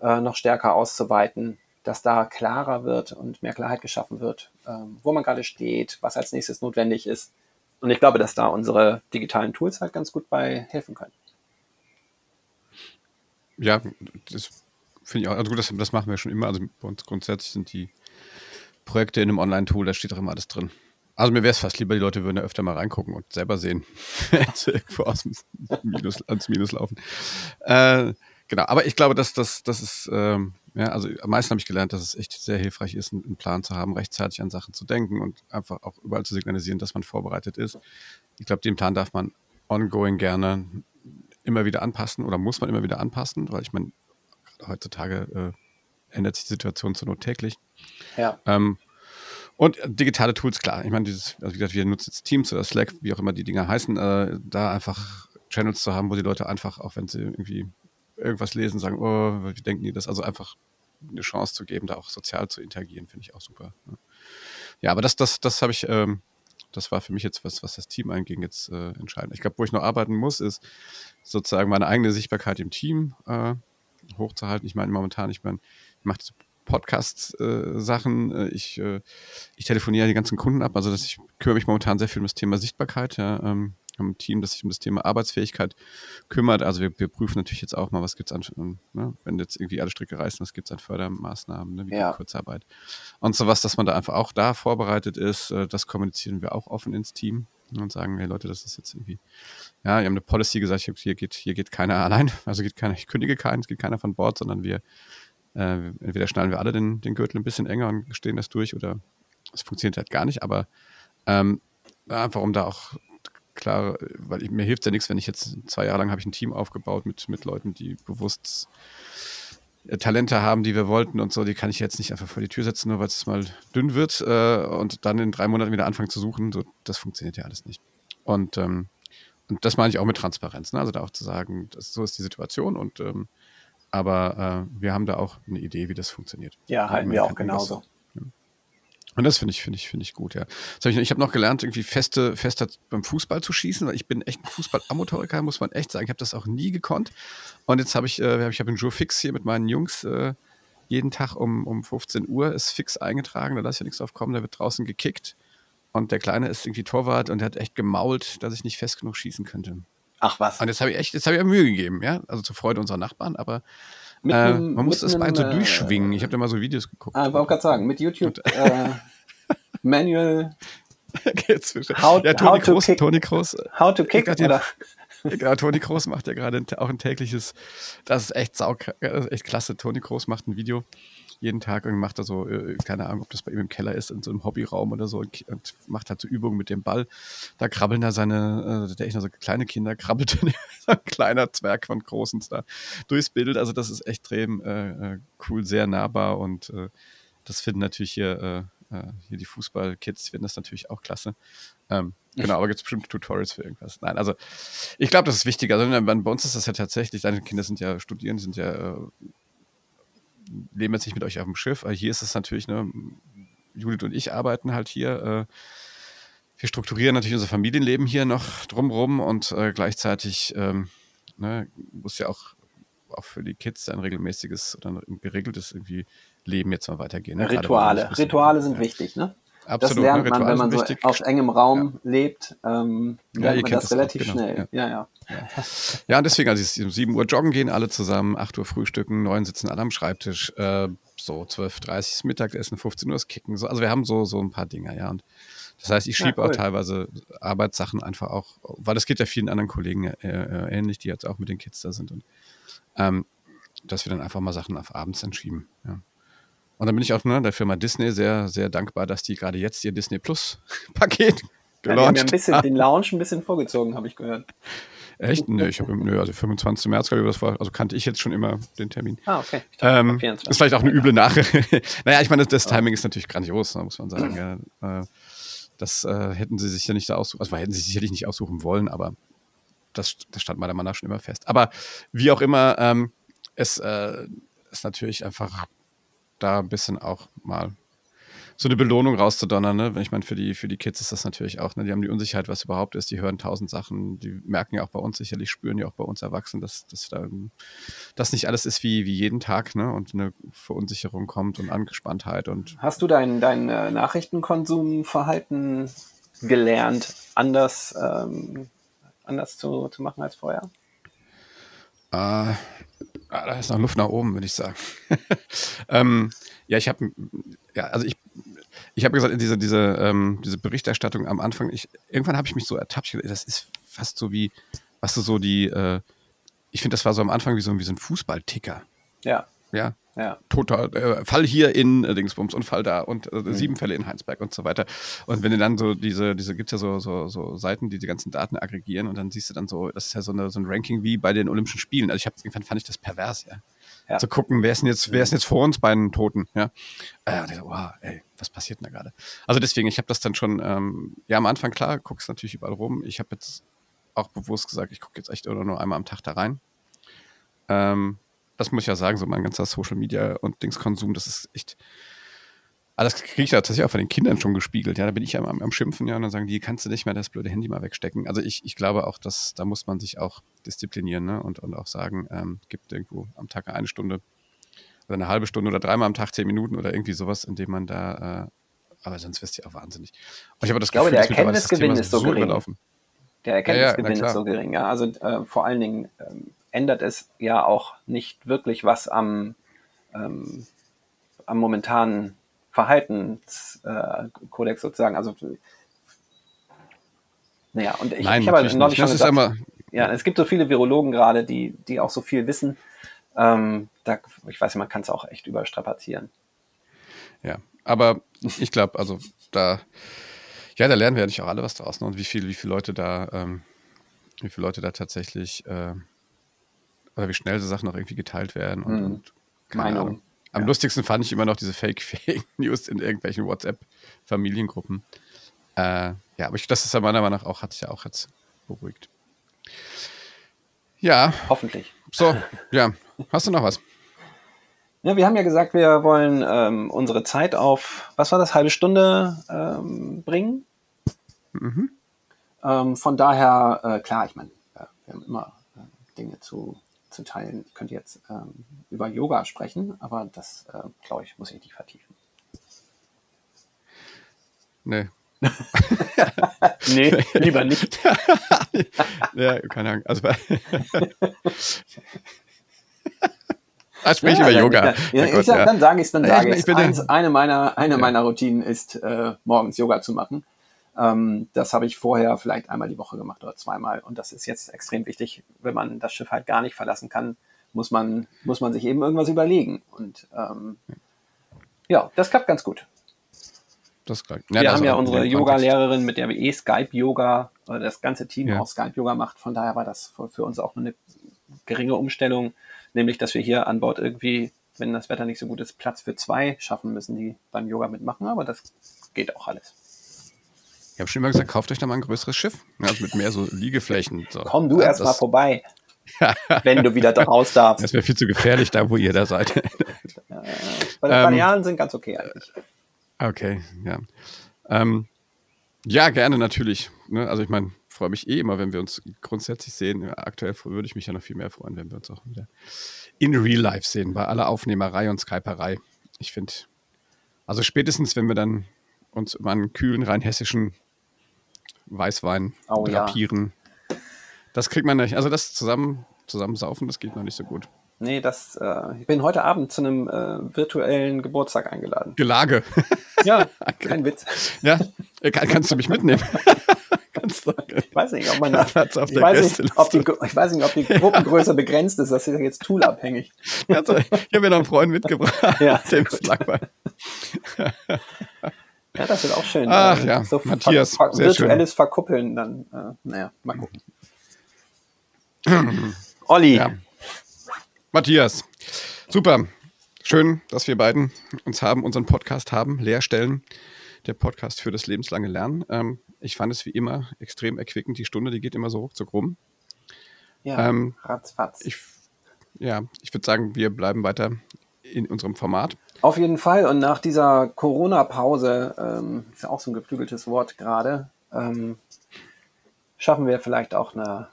äh, noch stärker auszuweiten, dass da klarer wird und mehr Klarheit geschaffen wird, ähm, wo man gerade steht, was als nächstes notwendig ist. Und ich glaube, dass da unsere digitalen Tools halt ganz gut bei helfen können. Ja, das finde ich auch. Also gut, das, das machen wir schon immer. Also bei uns grundsätzlich sind die Projekte in einem Online-Tool, da steht auch immer alles drin. Also mir wäre es fast lieber, die Leute würden ja öfter mal reingucken und selber sehen, [LAUGHS] wenn sie irgendwo aus dem Minus, ans Minus laufen. Äh, genau, aber ich glaube, dass das, das ist, ähm, ja, also am meisten habe ich gelernt, dass es echt sehr hilfreich ist, einen Plan zu haben, rechtzeitig an Sachen zu denken und einfach auch überall zu signalisieren, dass man vorbereitet ist. Ich glaube, den Plan darf man ongoing gerne immer wieder anpassen oder muss man immer wieder anpassen, weil ich meine, heutzutage äh, ändert sich die Situation zur Not täglich. Ja. Ähm, und digitale Tools, klar. Ich meine, dieses, also wie gesagt, wir nutzen jetzt Teams oder Slack, wie auch immer die Dinger heißen, äh, da einfach Channels zu haben, wo die Leute einfach, auch wenn sie irgendwie irgendwas lesen, sagen, oh, wie denken die das? Also einfach eine Chance zu geben, da auch sozial zu interagieren, finde ich auch super. Ne? Ja, aber das, das, das habe ich, ähm, das war für mich jetzt was, was das Team anging, jetzt äh, entscheidend. Ich glaube, wo ich noch arbeiten muss, ist sozusagen meine eigene Sichtbarkeit im Team äh, hochzuhalten. Ich meine, momentan, ich meine, ich mache diese Podcast-Sachen. Äh, ich, äh, ich telefoniere die ganzen Kunden ab. Also dass ich kümmere mich momentan sehr viel um das Thema Sichtbarkeit. Ja, ähm, haben ein Team, das sich um das Thema Arbeitsfähigkeit kümmert. Also wir, wir prüfen natürlich jetzt auch mal, was gibt es an, ähm, ne, wenn jetzt irgendwie alle Stricke reißen, was gibt es an Fördermaßnahmen, ne, wie ja. Kurzarbeit und sowas, dass man da einfach auch da vorbereitet ist. Äh, das kommunizieren wir auch offen ins Team und sagen, hey Leute, das ist jetzt irgendwie, ja, wir haben eine Policy gesagt, hier geht, hier geht keiner [LAUGHS] allein, also geht keiner, ich kündige keinen, es geht keiner von Bord, sondern wir äh, entweder schnallen wir alle den, den Gürtel ein bisschen enger und stehen das durch oder es funktioniert halt gar nicht, aber ähm, einfach um da auch klar, weil ich, mir hilft ja nichts, wenn ich jetzt zwei Jahre lang habe ich ein Team aufgebaut mit, mit Leuten, die bewusst äh, Talente haben, die wir wollten und so, die kann ich jetzt nicht einfach vor die Tür setzen, nur weil es mal dünn wird äh, und dann in drei Monaten wieder anfangen zu suchen. So, das funktioniert ja alles nicht. Und, ähm, und das meine ich auch mit Transparenz, ne? also da auch zu sagen, das, so ist die Situation und ähm, aber äh, wir haben da auch eine Idee, wie das funktioniert. Ja, halten wir auch genauso. Ja. Und das finde ich, finde ich, finde ich gut, ja. Hab ich, ich habe noch gelernt, irgendwie feste, fester beim Fußball zu schießen, weil ich bin echt ein Fußball-Amateuriker, muss man echt sagen. Ich habe das auch nie gekonnt. Und jetzt habe ich, äh, ich habe einen Jour fix hier mit meinen Jungs. Äh, jeden Tag um, um 15 Uhr ist fix eingetragen, da lasse ich ja nichts drauf kommen, da wird draußen gekickt. Und der Kleine ist irgendwie Torwart und der hat echt gemault, dass ich nicht fest genug schießen könnte. Ach was. Und jetzt habe ich echt, jetzt habe ich Mühe gegeben, ja, also zur Freude unserer Nachbarn, aber äh, einem, man muss das Bein so äh, durchschwingen. Ich habe da mal so Videos geguckt. Ah, ich wollte gerade sagen, mit YouTube äh, Manual. [LAUGHS] how, ja, Toni Kroos, Toni Kroos. How to kick, oder? [LAUGHS] Genau, Toni Kroos macht ja gerade auch ein tägliches, das ist echt sau, das ist echt klasse. Toni Kroos macht ein Video jeden Tag und macht da so, äh, keine Ahnung, ob das bei ihm im Keller ist, in so einem Hobbyraum oder so und, und macht halt so Übungen mit dem Ball. Da krabbeln da seine, äh, der echt noch so kleine Kinder, krabbelt [LAUGHS] so ein kleiner Zwerg von Großen da durchs Bild. Also das ist extrem äh, äh, cool, sehr nahbar und äh, das finden natürlich hier, äh, hier die Fußballkids, finden das natürlich auch klasse. Ähm, Genau, aber gibt es bestimmt Tutorials für irgendwas. Nein, also ich glaube, das ist wichtig. Also bei uns ist das ja tatsächlich, deine Kinder sind ja studieren, sind ja äh, leben jetzt nicht mit euch auf dem Schiff. Aber hier ist es natürlich, ne, Judith und ich arbeiten halt hier. Äh, wir strukturieren natürlich unser Familienleben hier noch drumrum und äh, gleichzeitig ähm, ne, muss ja auch, auch für die Kids ein regelmäßiges oder ein geregeltes irgendwie Leben jetzt mal weitergehen. Ne? Rituale. Rituale sind ja. wichtig, ne? Absolut, das lernt ne? man, wenn man so auf engem Raum ja. lebt, ähm, ja, lernt man das, das relativ auch, genau. schnell. Ja, ja. Ja, ja und deswegen, also um 7 Uhr joggen gehen alle zusammen, 8 Uhr frühstücken, 9 sitzen alle am Schreibtisch, äh, so 12.30 Uhr Mittagessen, 15 Uhr das Kicken. So, also wir haben so, so ein paar Dinge, ja. Und das heißt, ich schiebe cool. auch teilweise Arbeitssachen einfach auch, weil das geht ja vielen anderen Kollegen äh, äh, ähnlich, die jetzt auch mit den Kids da sind. Und ähm, dass wir dann einfach mal Sachen auf abends entschieben, ja. Und dann bin ich auch ne, der Firma Disney sehr, sehr dankbar, dass die gerade jetzt ihr Disney Plus [LAUGHS] Paket gelauncht ja, die haben ja ein bisschen den Launch ein bisschen vorgezogen, habe ich gehört. Echt? Nö, ich habe nö, also 25. März, glaube ich, das war, also kannte ich jetzt schon immer den Termin. Ah, okay. Ähm, ist vielleicht auch eine üble Nachricht. [LAUGHS] naja, ich meine, das, das Timing ist natürlich grandios, ne, muss man sagen. Ja. Äh, das äh, hätten sie sich ja nicht da aussuchen, also hätten sie sicherlich nicht aussuchen wollen, aber das, das stand meiner Meinung nach schon immer fest. Aber wie auch immer, ähm, es, äh, ist natürlich einfach da ein bisschen auch mal so eine Belohnung rauszudonnern, ne? Wenn ich meine, für die, für die Kids ist das natürlich auch, ne? Die haben die Unsicherheit, was überhaupt ist, die hören tausend Sachen, die merken ja auch bei uns sicherlich, spüren ja auch bei uns Erwachsenen, dass, dass da das nicht alles ist wie, wie jeden Tag, ne? Und eine Verunsicherung kommt und Angespanntheit und. Hast du dein, dein äh, Nachrichtenkonsumverhalten gelernt, anders, ähm, anders zu, zu machen als vorher? Äh, da ist noch Luft nach oben, würde ich sagen. [LAUGHS] ähm, ja, ich habe, ja, also ich, ich habe gesagt, diese, diese, ähm, diese Berichterstattung am Anfang, ich, irgendwann habe ich mich so ertappt, das ist fast so wie, was du so die, äh, ich finde, das war so am Anfang wie so, wie so ein Fußballticker. Ja. Ja, Ja. total, äh, Fall hier in äh, Dingsbums und Fall da und äh, Mhm. sieben Fälle in Heinsberg und so weiter. Und wenn du dann so diese, diese gibt ja so, so, so Seiten, die die ganzen Daten aggregieren und dann siehst du dann so, das ist ja so, eine, so ein Ranking wie bei den Olympischen Spielen. Also ich habe irgendwann fand ich das pervers, ja. Ja. Zu gucken, wer ist denn jetzt, wer ist denn jetzt vor uns bei den Toten, ja. Äh, so, wow, ey, was passiert denn da gerade? Also deswegen, ich habe das dann schon, ähm, ja, am Anfang klar, guckst natürlich überall rum. Ich habe jetzt auch bewusst gesagt, ich gucke jetzt echt nur nur einmal am Tag da rein. Ähm, das muss ich ja sagen, so mein ganzer Social Media und Dingskonsum, das ist echt. Aber das kriege ich ja tatsächlich auch von den Kindern schon gespiegelt. Ja, da bin ich ja am, am Schimpfen, ja, und dann sagen die, kannst du nicht mehr das blöde Handy mal wegstecken. Also ich, ich glaube auch, dass da muss man sich auch disziplinieren, ne? Und, und auch sagen, ähm, gibt irgendwo am Tag eine Stunde oder eine halbe Stunde oder dreimal am Tag zehn Minuten oder irgendwie sowas, in dem man da, äh, aber sonst wirst du ja auch wahnsinnig. Und ich habe das glaube, der dass mittlerweile das Erkenntnisgewinn ist so gering. überlaufen. Der Ja, Erkenntnisgewinn ja, na ist so gering. Ja. Also äh, vor allen Dingen ähm, ändert es ja auch nicht wirklich was am, ähm, am momentanen Verhaltenskodex Kodex sozusagen. Also naja, und ich, Nein, ich habe neulich nicht. schon Das gesagt, ja, es gibt so viele Virologen gerade, die, die auch so viel wissen. Ähm, da, ich weiß, man kann es auch echt überstrapazieren. Ja, aber ich glaube, also da, ja, da lernen wir ja nicht auch alle was draus. Ne? Und wie viele, wie viele Leute da, ähm, wie viele Leute da tatsächlich, äh, oder wie schnell so Sachen auch irgendwie geteilt werden und, Mhm. und keine. Ahnung. Am Ja. lustigsten fand ich immer noch diese Fake, [LAUGHS] Fake News in irgendwelchen WhatsApp-Familiengruppen. Äh, ja, aber ich, das ist ja meiner Meinung nach auch, hat sich ja auch jetzt beruhigt. Ja, Hoffentlich. so, ja. Hast du noch was? Ja, wir haben ja gesagt, wir wollen ähm, unsere Zeit auf, was war das, halbe Stunde ähm, bringen. Mhm. Ähm, von daher, äh, klar, ich meine, äh, wir haben immer äh, Dinge zu, zu teilen. Ich könnte jetzt ähm, über Yoga sprechen, aber das, äh, glaube ich, muss ich nicht vertiefen. Nee. [LAUGHS] Nee, lieber nicht. [LAUGHS] ja, keine Ahnung. Also, [LAUGHS] ah, sprich Ja, über dann- Yoga. Ja, ja, Mein Gott, ich sag, ja. Dann sage ich es, dann sage ich- ich ich Eins, Eine meiner, eine meiner Routinen ist, äh, morgens Yoga zu machen. Ähm, das habe ich vorher vielleicht einmal die Woche gemacht oder zweimal. Und das ist jetzt extrem wichtig. Wenn man das Schiff halt gar nicht verlassen kann, muss man, muss man sich eben irgendwas überlegen. Und ähm, ja, das klappt ganz gut. Das ist geil. wir haben ja unsere. Yoga-Lehrerin, mit der wir eh Skype-Yoga, oder das ganze Team Ja. auch Skype-Yoga macht. Von daher war das für, für uns auch eine geringe Umstellung, nämlich dass wir hier an Bord irgendwie, wenn das Wetter nicht so gut ist, Platz für zwei schaffen müssen, die beim Yoga mitmachen. Aber das geht auch alles. Ich habe schon immer gesagt, kauft euch da mal ein größeres Schiff. Also mit mehr so Liegeflächen. So. Komm du ja, erst mal vorbei, wenn du wieder raus darfst. das wäre viel zu gefährlich, da wo ihr da seid. [LAUGHS] Bei den ähm, Balearen sind ganz okay eigentlich. okay, ja. Ähm, ja, gerne natürlich. Ne? Also ich meine, freue mich eh immer, wenn wir uns grundsätzlich sehen. Aktuell würde ich mich ja noch viel mehr freuen, wenn wir uns auch wieder in Real Life sehen, bei aller Aufnehmerei und Skyperei. Ich finde, also spätestens, wenn wir dann uns über einen kühlen rheinhessischen Weißwein Oh ja. drapieren, das kriegt man nicht. Also das zusammen, zusammen saufen, das geht noch nicht so gut. Nee, das, äh, ich bin heute Abend zu einem äh, virtuellen Geburtstag eingeladen. Gelage. Ja, [LAUGHS] kein Witz. ja, äh, kann, kannst du mich mitnehmen? [LAUGHS] kannst du, Ich weiß nicht, ob man da, [LAUGHS] ich der weiß, nicht, ob die, ich weiß nicht, ob die Gruppengröße begrenzt ist. Das ist jetzt toolabhängig. Ich habe mir noch einen Freund mitgebracht. Ja, dem ist langweilig. Ja, das wird auch schön. Ach Äh, ja, so Matthias, ver ver virtuelles Verkuppeln dann. Äh, naja, mal gucken. [CLEARS THROAT] Olli, Ja. Matthias, super. Schön, dass wir beiden uns haben, unseren Podcast haben, Lehrstellen, der Podcast für das lebenslange Lernen. Ähm, ich fand es wie immer extrem erquickend. Die Stunde, die geht immer so ruckzuck rum. ja, ähm, ratzfatz. Ich, ja, ich würde sagen, wir bleiben weiter in unserem Format. Auf jeden Fall. Und nach dieser Corona-Pause, ähm, ist ja auch so ein geflügeltes Wort gerade, ähm, schaffen wir vielleicht auch eine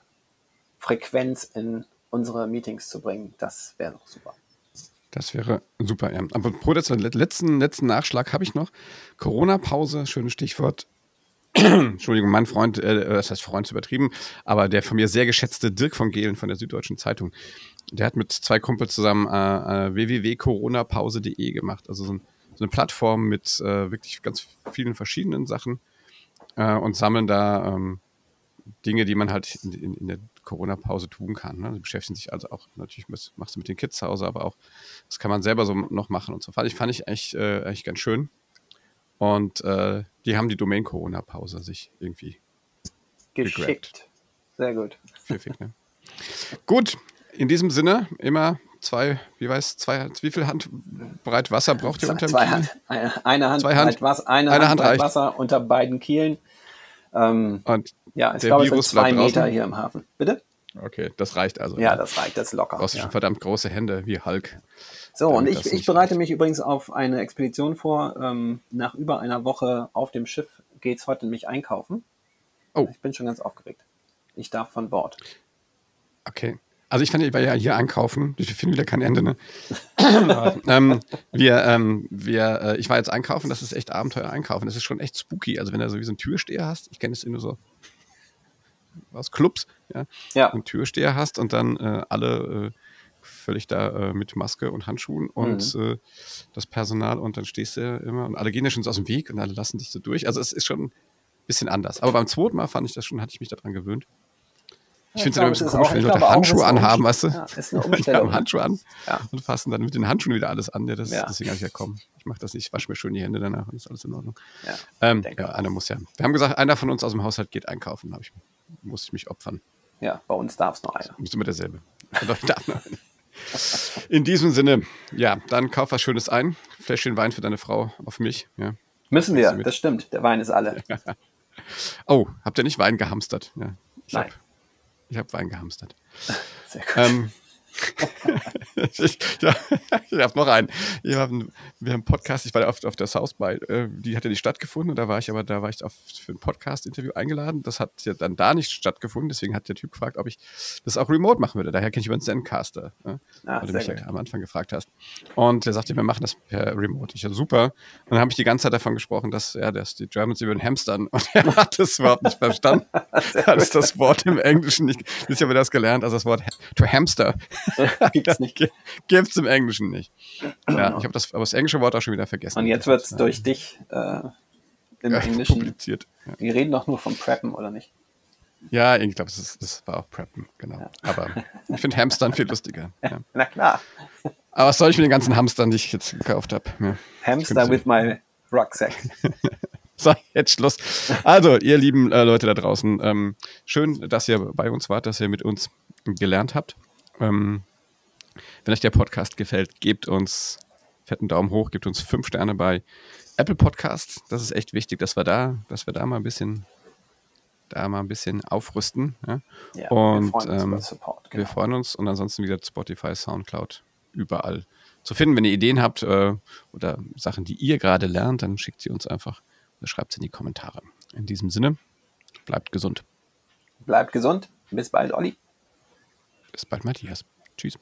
Frequenz in unsere Meetings zu bringen. Das wäre doch super. Das wäre super, ja. Aber pro letzten, letzten Nachschlag habe ich noch. Corona-Pause, schönes Stichwort. Entschuldigung, mein Freund, äh, das heißt Freund übertrieben, aber der von mir sehr geschätzte Dirk von Gehlen von der Süddeutschen Zeitung, der hat mit zwei Kumpels zusammen äh, äh, www.coronapause.de gemacht. Also so, ein, so, eine Plattform mit äh, wirklich ganz vielen verschiedenen Sachen äh, und sammeln da ähm, Dinge, die man halt in, in, in der Corona-Pause tun kann. Ne? Sie beschäftigen sich also auch, natürlich machst du mit den Kids zu Hause, aber auch, das kann man selber so noch machen und so. Fand ich, fand ich echt, äh, echt ganz schön. Und äh, die haben die Domain Corona-Pause sich irgendwie geschickt. Gegrabt. Sehr gut. Pfiffig, ne? gut, in diesem Sinne immer zwei, wie weiß, zwei, wie viel Handbreit Wasser braucht ihr unter dem zwei Hand, eine, eine Hand, zwei Hand, Wasser, eine, eine Hand, Hand Wasser unter beiden Kielen. Ähm, und ja, ich glaube, es sind zwei Meter hier im Hafen. Bitte? Okay, das reicht also. Ja, das reicht, das ist locker. Du brauchst ja. schon verdammt große Hände wie Hulk. So, und ich, ich bereite mich übrigens auf eine Expedition vor. Ähm, nach über einer Woche auf dem Schiff geht es heute nämlich einkaufen. Oh. Ich bin schon ganz aufgeregt. Ich darf von Bord. Okay. Also ich fand, ich war ja hier einkaufen. Ich finde wieder kein Ende, ne? [LAUGHS] ähm, wir, ähm, wir, äh, ich war jetzt einkaufen, das ist echt Abenteuer einkaufen. Das ist schon echt spooky. Also wenn du so wie so einen Türsteher hast, ich kenne es nur so aus Clubs, ja, ja. einen Türsteher hast und dann äh, alle äh, völlig da äh, mit Maske und Handschuhen und mhm. Äh, das Personal und dann stehst du immer und alle gehen ja schon so aus dem Weg und alle lassen dich so durch. Also es ist schon ein bisschen anders. Aber beim zweiten Mal fand ich das schon, hatte ich mich daran gewöhnt. Ich finde es immer komisch, wenn Leute Handschuhe anhaben, weißt du? Ja, ist eine Umstellung. [LAUGHS] Die haben Handschuhe an ja. und fassen dann mit den Handschuhen wieder alles an. Ja, das, ja. Deswegen habe ich ja komm, ich mache das nicht, ich wasche mir schön die Hände danach und ist alles in Ordnung. Ja, ähm, ja einer muss ja. Wir haben gesagt, einer von uns aus dem Haushalt geht einkaufen, ich, muss ich mich opfern. Ja, bei uns darf es noch einer. Muss immer derselbe. [LAUGHS] In diesem Sinne, ja, dann kauf was Schönes ein. Fläschchen Wein für deine Frau auf mich. Ja. Müssen wir, das stimmt. Der Wein ist alle. [LAUGHS] oh, habt ihr nicht Wein gehamstert? Ja, ich Nein. Hab, ich habe Wein gehamstert. [LAUGHS] Sehr gut. Ähm, ich, ja, ich habe noch einen. Wir haben, wir haben einen Podcast, ich war auf, auf der South by, äh, die hat ja nicht stattgefunden und da war ich aber, da war ich auf, für ein Podcast-Interview eingeladen. Das hat ja dann da nicht stattgefunden, deswegen hat der Typ gefragt, ob ich das auch remote machen würde. Daher kenne ich über einen Zencaster, ne? ah, weil du mich ja am Anfang gefragt hast. Und der sagte, wir machen das per Remote. Ich ja, super. Und dann habe ich die ganze Zeit davon gesprochen, dass, ja, dass die Germans über den Hamstern [LAUGHS] und er hat das überhaupt nicht verstanden. [LAUGHS] Er hat das Wort im Englischen nicht, ich habe das gelernt, also das Wort to hamster [LAUGHS] Gibt es nicht. Gibt es im Englischen nicht. Ja, ich habe das, aber das englische Wort auch schon wieder vergessen. Und jetzt wird es durch dich äh, im ja, [LAUGHS] Englischen publiziert. Ja. Wir reden doch nur vom Preppen, oder nicht? Ja, ich glaube, das, das war auch Preppen, genau. Ja. Aber ich finde Hamstern viel lustiger. [LAUGHS] Ja. Na klar. Aber was soll ich mit den ganzen Hamstern, die ich jetzt gekauft habe? Ja. Hamster with my rucksack. So, jetzt Schluss. Also, ihr lieben äh, Leute da draußen, ähm, schön, dass ihr bei uns wart, dass ihr mit uns gelernt habt. Ähm, wenn euch der Podcast gefällt, gebt uns fetten Daumen hoch, gebt uns fünf Sterne bei Apple Podcasts. Das ist echt wichtig, dass wir da, dass wir da mal ein bisschen, da mal ein bisschen aufrüsten. Ja? ja und wir freuen, ähm, Support, genau. wir freuen uns und ansonsten wieder Spotify, Soundcloud, überall zu finden. Wenn ihr Ideen habt äh, oder Sachen, die ihr gerade lernt, dann schickt sie uns einfach oder schreibt sie in die Kommentare. In diesem Sinne, bleibt gesund. Bleibt gesund. Bis bald, Olli. Bis bald, Matthias. Tschüss.